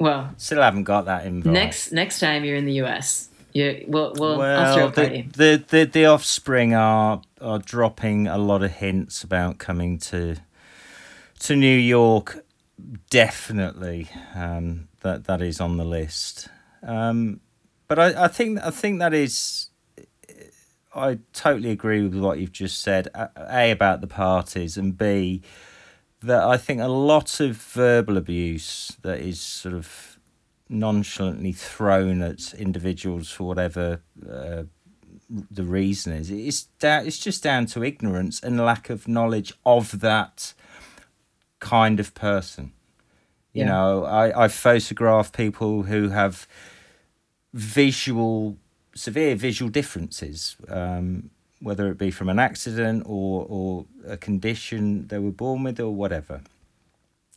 Well, still haven't got that invite. next next time you're in the U.S., you we'll, we'll throw a party. the, the, the, the offspring are are dropping a lot of hints about coming to to New York. Definitely, um, that that is on the list. Um, but I, I think I think that is. I totally agree with what you've just said. A, a about the parties, and B that I think a lot of verbal abuse that is sort of nonchalantly thrown at individuals for whatever uh, the reason is. It's down, It's just down to ignorance and lack of knowledge of that kind of person. You Yeah. know, I I photograph people who have visual severe visual differences. Um, whether it be from an accident or, or a condition they were born with or whatever.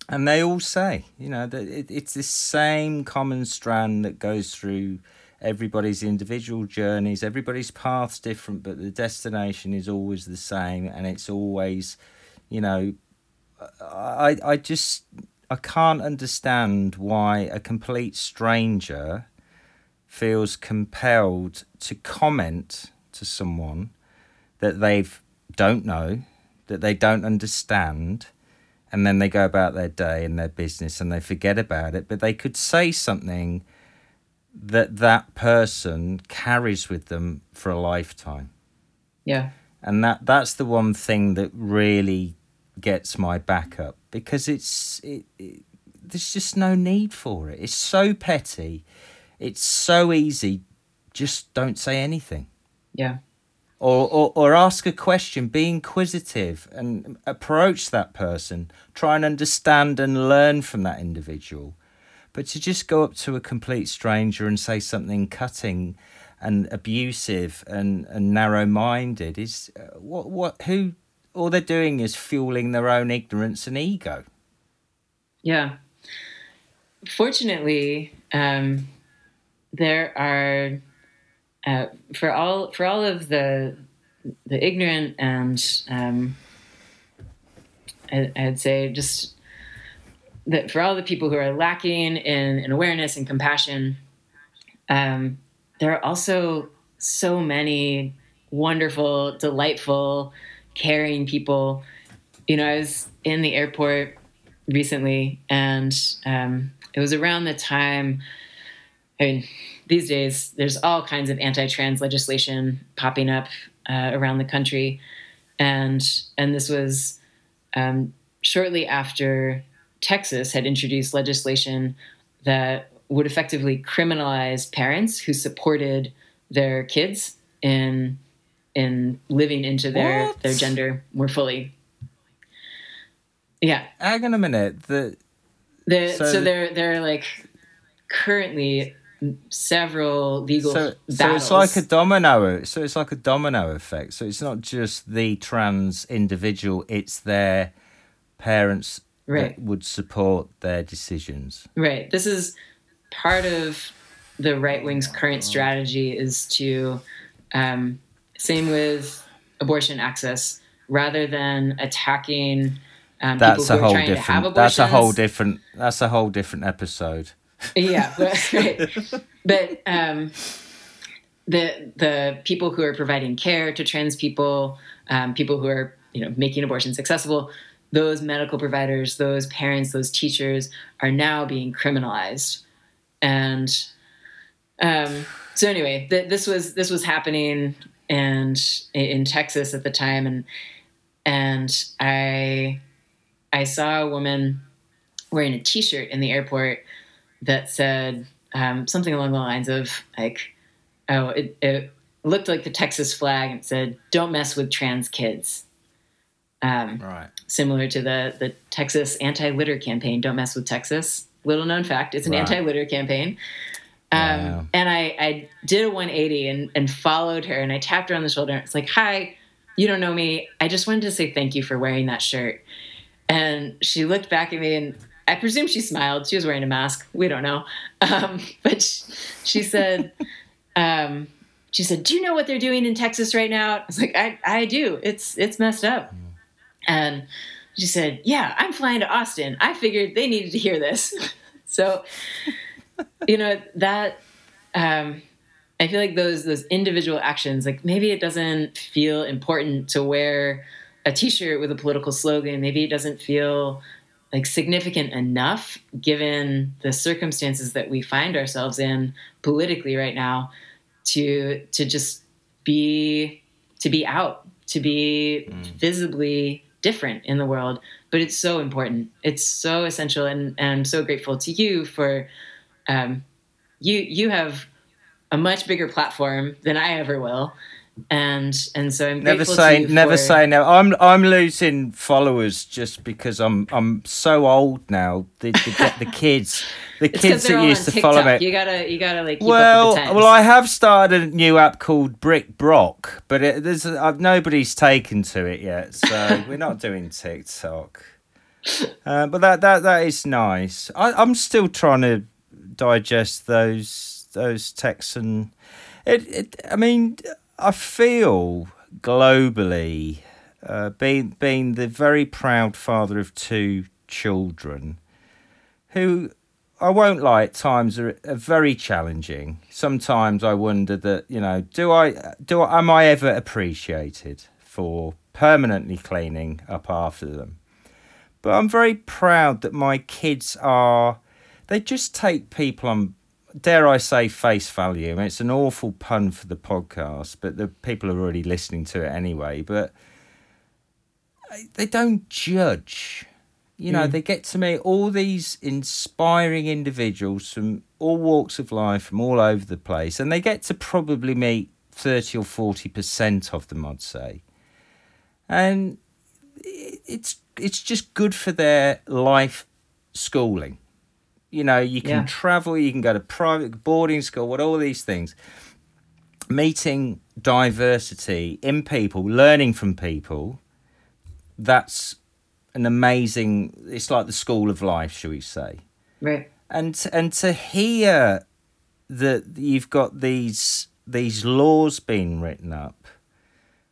And they all say, you know, that it, it's this same common strand that goes through everybody's individual journeys. Everybody's path's different, but the destination is always the same. And it's always, you know, I, I just, I can't understand why a complete stranger feels compelled to comment to someone that they don't know, that they don't understand, and then they go about their day and their business and they forget about it. But they could say something that that person carries with them for a lifetime. Yeah, And that that's the one thing that really gets my back up because it's it, it, there's just no need for it. It's so petty. It's so easy. Just don't say anything yeah, or, or, or ask a question, be inquisitive and approach that person, try and understand and learn from that individual. But to just go up to a complete stranger and say something cutting and abusive and, and narrow minded is uh, what, what, who, all they're doing is fueling their own ignorance and ego. yeah. Fortunately, um, there are uh, for all for all of the the ignorant and um, I, I'd say just that for all the people who are lacking in, in awareness and compassion, um, there are also so many wonderful, delightful, caring people. You know, I was in the airport recently, and um, it was around the time. I mean, these days there's all kinds of anti-trans legislation popping up uh, around the country, and and this was um, shortly after Texas had introduced legislation that would effectively criminalize parents who supported their kids in in living into their What? their gender more fully. Yeah, Hang on a minute. The, the, So so, the- there there are like currently several legal so, so it's like a domino. So it's like a domino effect. So it's not just the trans individual; it's their parents Right. that would support their decisions. Right. This is part of the right wing's current strategy is to, um, same with abortion access, rather than attacking um, That's people a who are whole trying to have different. abortions. That's a whole different. That's a whole different episode. Yeah, <laughs> but, right. but um, the the people who are providing care to trans people, um, people who are you know making abortions accessible, those medical providers, those parents, those teachers are now being criminalized, and um, so anyway, th- this was this was happening and in Texas at the time, and and I I saw a woman wearing a T-shirt in the airport that said um, something along the lines of like, oh, it, it looked like the Texas flag and said, "Don't mess with trans kids." Um, Right. similar to the the Texas anti-litter campaign, "Don't mess with Texas." Little known fact: it's an Right. anti-litter campaign. Um, wow. And I, I did a 180 and, and followed her and I tapped her on the shoulder. It's like, hi, you don't know me. I just wanted to say thank you for wearing that shirt. And she looked back at me and I presume she smiled. She was wearing a mask. We don't know. Um, <laughs> but she, she said, <laughs> um, she said, do you know what they're doing in Texas right now? I was like, I, I do. It's, it's messed up. And she said, yeah, I'm flying to Austin. I figured they needed to hear this. <laughs> so, you know, that, um, I feel like those those individual actions, like maybe it doesn't feel important to wear a T-shirt with a political slogan. Maybe it doesn't feel like significant enough given the circumstances that we find ourselves in politically right now to to just be to be out to be mm. visibly different in the world but it's so important it's so essential and, and i'm so grateful to you for um, you you have a much bigger platform than I ever will. And and so I'm never say never say no. I'm I'm losing followers just because I'm I'm so old now. The the, the kids the <laughs> kids that used to TikTok. follow me. You gotta you gotta like well well I have started a new app called Brick Brock, but it, there's uh, nobody's taken to it yet, so <laughs> we're not doing TikTok. Uh, but that that that is nice. I, I'm still trying to digest those those Texan. It, it I mean, I feel globally, uh, being being the very proud father of two children, who I won't lie, at times are, are, very challenging. Sometimes I wonder that you know, do I do I, am I ever appreciated for permanently cleaning up after them? But I'm very proud that my kids are. They just take people on dare I say, face value. I mean, it's an awful pun for the podcast, but the people are already listening to it anyway. But they don't judge. You know, mm. they get to meet all these inspiring individuals from all walks of life, from all over the place, and they get to probably meet 30 or 40% of them, I'd say. And it's it's just good for their life schooling you know, you can yeah. travel, you can go to private boarding school, what all these things. Meeting diversity in people, learning from people, that's an amazing it's like the school of life, shall we say. Right. And and to hear that you've got these these laws being written up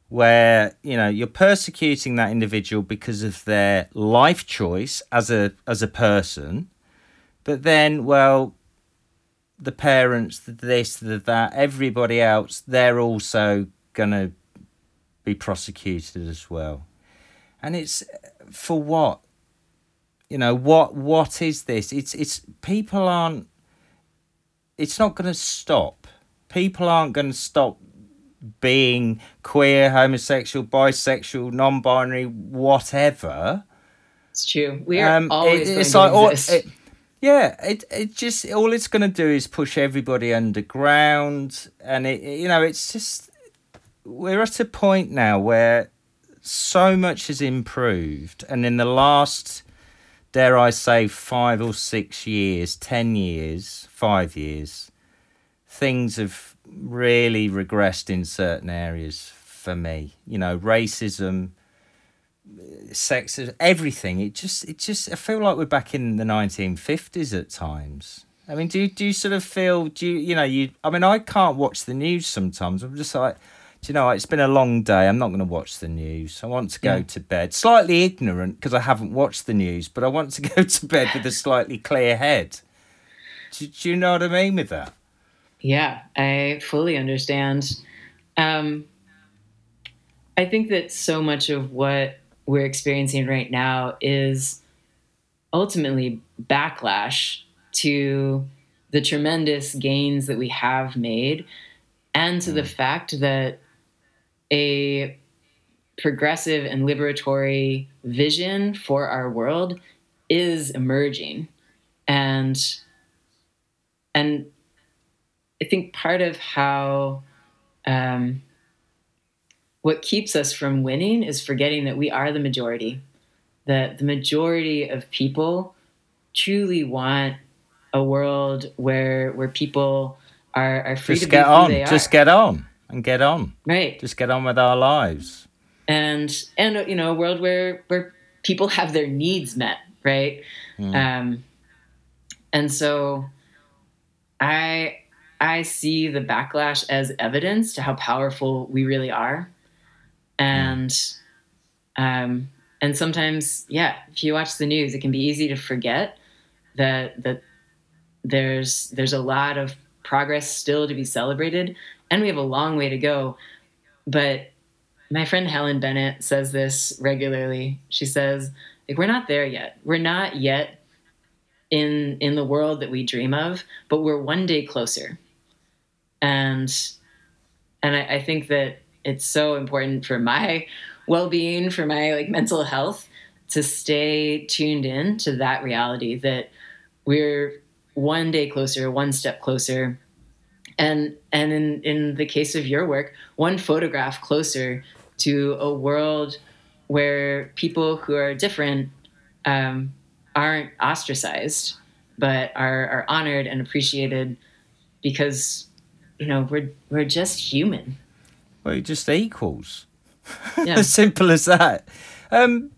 where you know you're persecuting that individual because of their life choice as a as a person but then, well, the parents, the this, the that, everybody else, they're also going to be prosecuted as well. And it's for what? You know, what what is this? It's it's people aren't it's not going to stop. People aren't going to stop being queer, homosexual, bisexual, non-binary, whatever. It's true. We are um, always it, it's like, exist. It, yeah, it it just all it's going to do is push everybody underground, and it you know it's just we're at a point now where so much has improved, and in the last, dare I say, five or six years, ten years, five years, things have really regressed in certain areas for me. You know, racism sex, everything. It just, it just, I feel like we're back in the 1950s at times. I mean, do you, do you sort of feel, do you, you know, you, I mean, I can't watch the news sometimes. I'm just like, do you know, it's been a long day. I'm not going to watch the news. I want to go yeah. to bed. Slightly ignorant because I haven't watched the news, but I want to <laughs> go to bed with a slightly clear head. Do, do you know what I mean with that? Yeah, I fully understand. Um, I think that so much of what we're experiencing right now is ultimately backlash to the tremendous gains that we have made and to the mm. fact that a progressive and liberatory vision for our world is emerging and and i think part of how um, what keeps us from winning is forgetting that we are the majority, that the majority of people truly want a world where where people are are free just to get be on. who they just get on and get on. Right. Just get on with our lives. And and you know a world where where people have their needs met right? Um and so i i see the backlash as evidence to how powerful we really are and um and sometimes yeah if you watch the news it can be easy to forget that that there's there's a lot of progress still to be celebrated and we have a long way to go but my friend Helen Bennett says this regularly. She says, like, we're not there yet. We're not yet in in the world that we dream of, but we're one day closer. And and I, I think that it's so important for my well-being, for my like mental health, to stay tuned in to that reality that we're one day closer, one step closer. And and in, in the case of your work, one photograph closer to a world where people who are different um, aren't ostracized, but are, are honored and appreciated because you know we're we're just human. Well you're just equals Yeah. <laughs> as simple as that um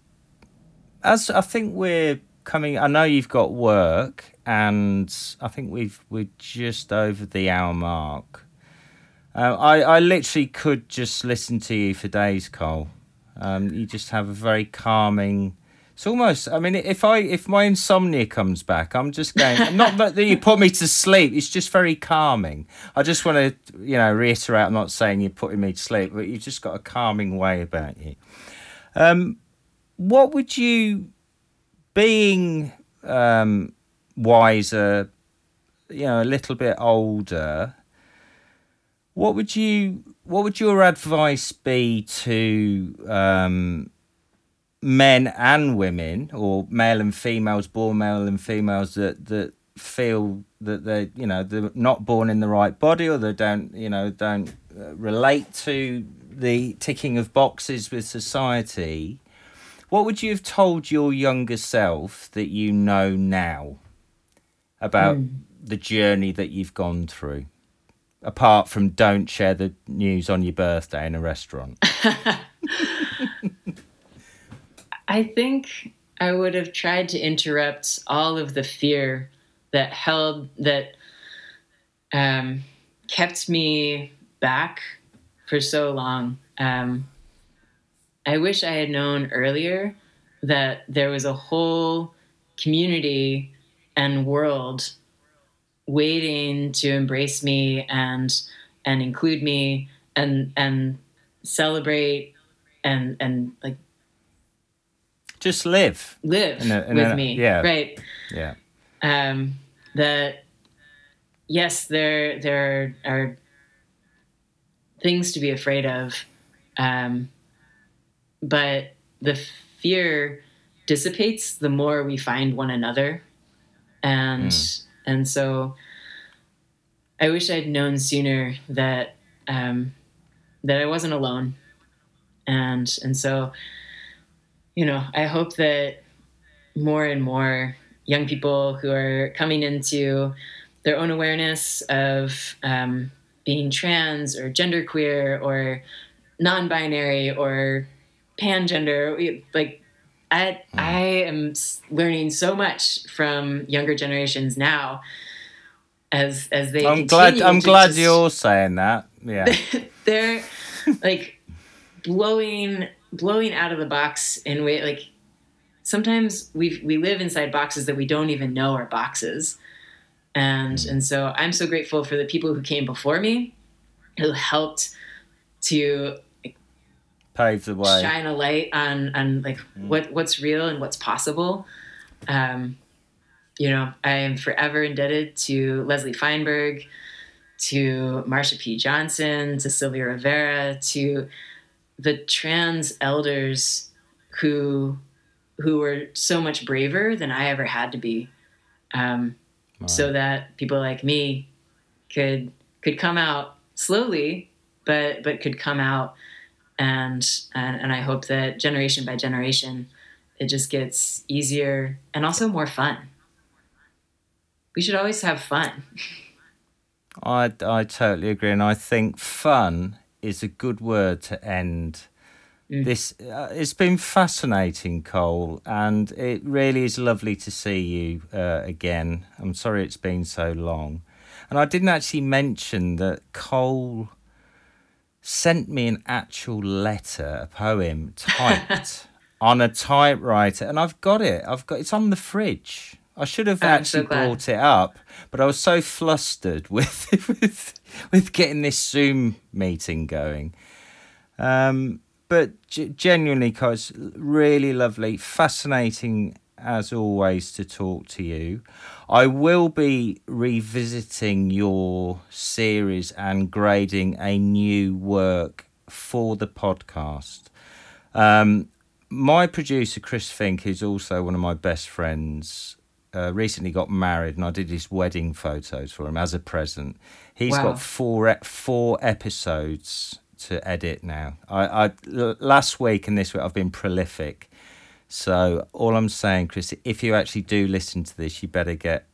as i think we're coming i know you've got work and i think we've we're just over the hour mark uh, I, I literally could just listen to you for days, Cole. Um, you just have a very calming. It's almost. I mean, if I if my insomnia comes back, I'm just going. not that you put me to sleep. It's just very calming. I just want to, you know, reiterate. I'm not saying you're putting me to sleep, but you've just got a calming way about you. Um, what would you, being um, wiser, you know, a little bit older, what would you what would your advice be to um, men and women or male and females born male and females that that feel that they you know they're not born in the right body or they don't you know don't uh, relate to the ticking of boxes with society what would you have told your younger self that you know now about the journey that you've gone through apart from don't share the news on your birthday in a restaurant <laughs> I think I would have tried to interrupt all of the fear that held that um, kept me back for so long. Um, I wish I had known earlier that there was a whole community and world waiting to embrace me and and include me and and celebrate and and like just live. Live In a- in with a- me. yeah. right. Yeah. Um that yes there there are things to be afraid of. Um but the fear dissipates the more we find one another. And and so i wish i'd known sooner that um that i wasn't alone. And and so you know i hope that more and more young people who are coming into their own awareness of um, being trans or genderqueer or non-binary or pangender like I, I am learning so much from younger generations now as as they i'm glad i'm glad just- you're saying that yeah. <laughs> They're like blowing blowing out of the box in way like sometimes we we live inside boxes that we don't even know are boxes. And and so i'm so grateful for the people who came before me who helped to pave the way. shine a light on on like what what's real and what's possible. Um you know i am forever indebted to leslie feinberg to marsha p. Johnson to sylvia rivera to the trans elders who who were so much braver than i ever had to be um so that people like me could could come out slowly but but could come out and and, and I hope that generation by generation it just gets easier and also more fun. we should always have fun. I, I totally agree. And I think fun is a good word to end. Mm. This uh, it's been fascinating, Cole, and it really is lovely to see you uh, again. I'm sorry it's been so long, and I didn't actually mention that Cole sent me an actual letter, a poem <laughs> typed on a typewriter, and I've got it. I've got it's on the fridge. I should have I'm actually so brought it up, but I was so flustered <laughs> with with <laughs> with getting this Zoom meeting going. Um, but g- genuinely, cause really lovely, fascinating as always to talk to you. I will be revisiting your series and grading a new work for the podcast. Um, my producer, Chris Fink, who's also one of my best friends, uh, recently got married, and I did his wedding photos for him as a present. He's wow. got four four episodes to edit now. I, I last week and this week I've been prolific. So all I'm saying, Chris, if you actually do listen to this, you better get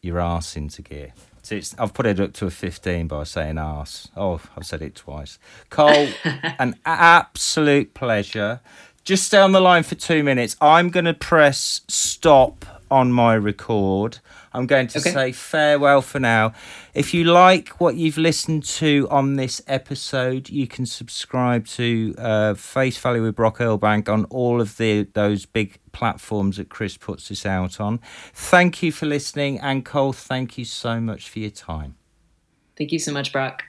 your ass into gear. So I've put it up to a 15 by saying ass. Oh, I've said it twice. Cole, <laughs> an absolute pleasure. Just stay on the line for two minutes. I'm going to press stop on my record. I'm going to okay. say farewell for now. If you like what you've listened to on this episode, you can subscribe to uh, Face Value with Brock Elbank on all of the those big platforms that Chris puts this out on. Thank you for listening, and Cole, thank you so much for your time. Thank you so much, Brock.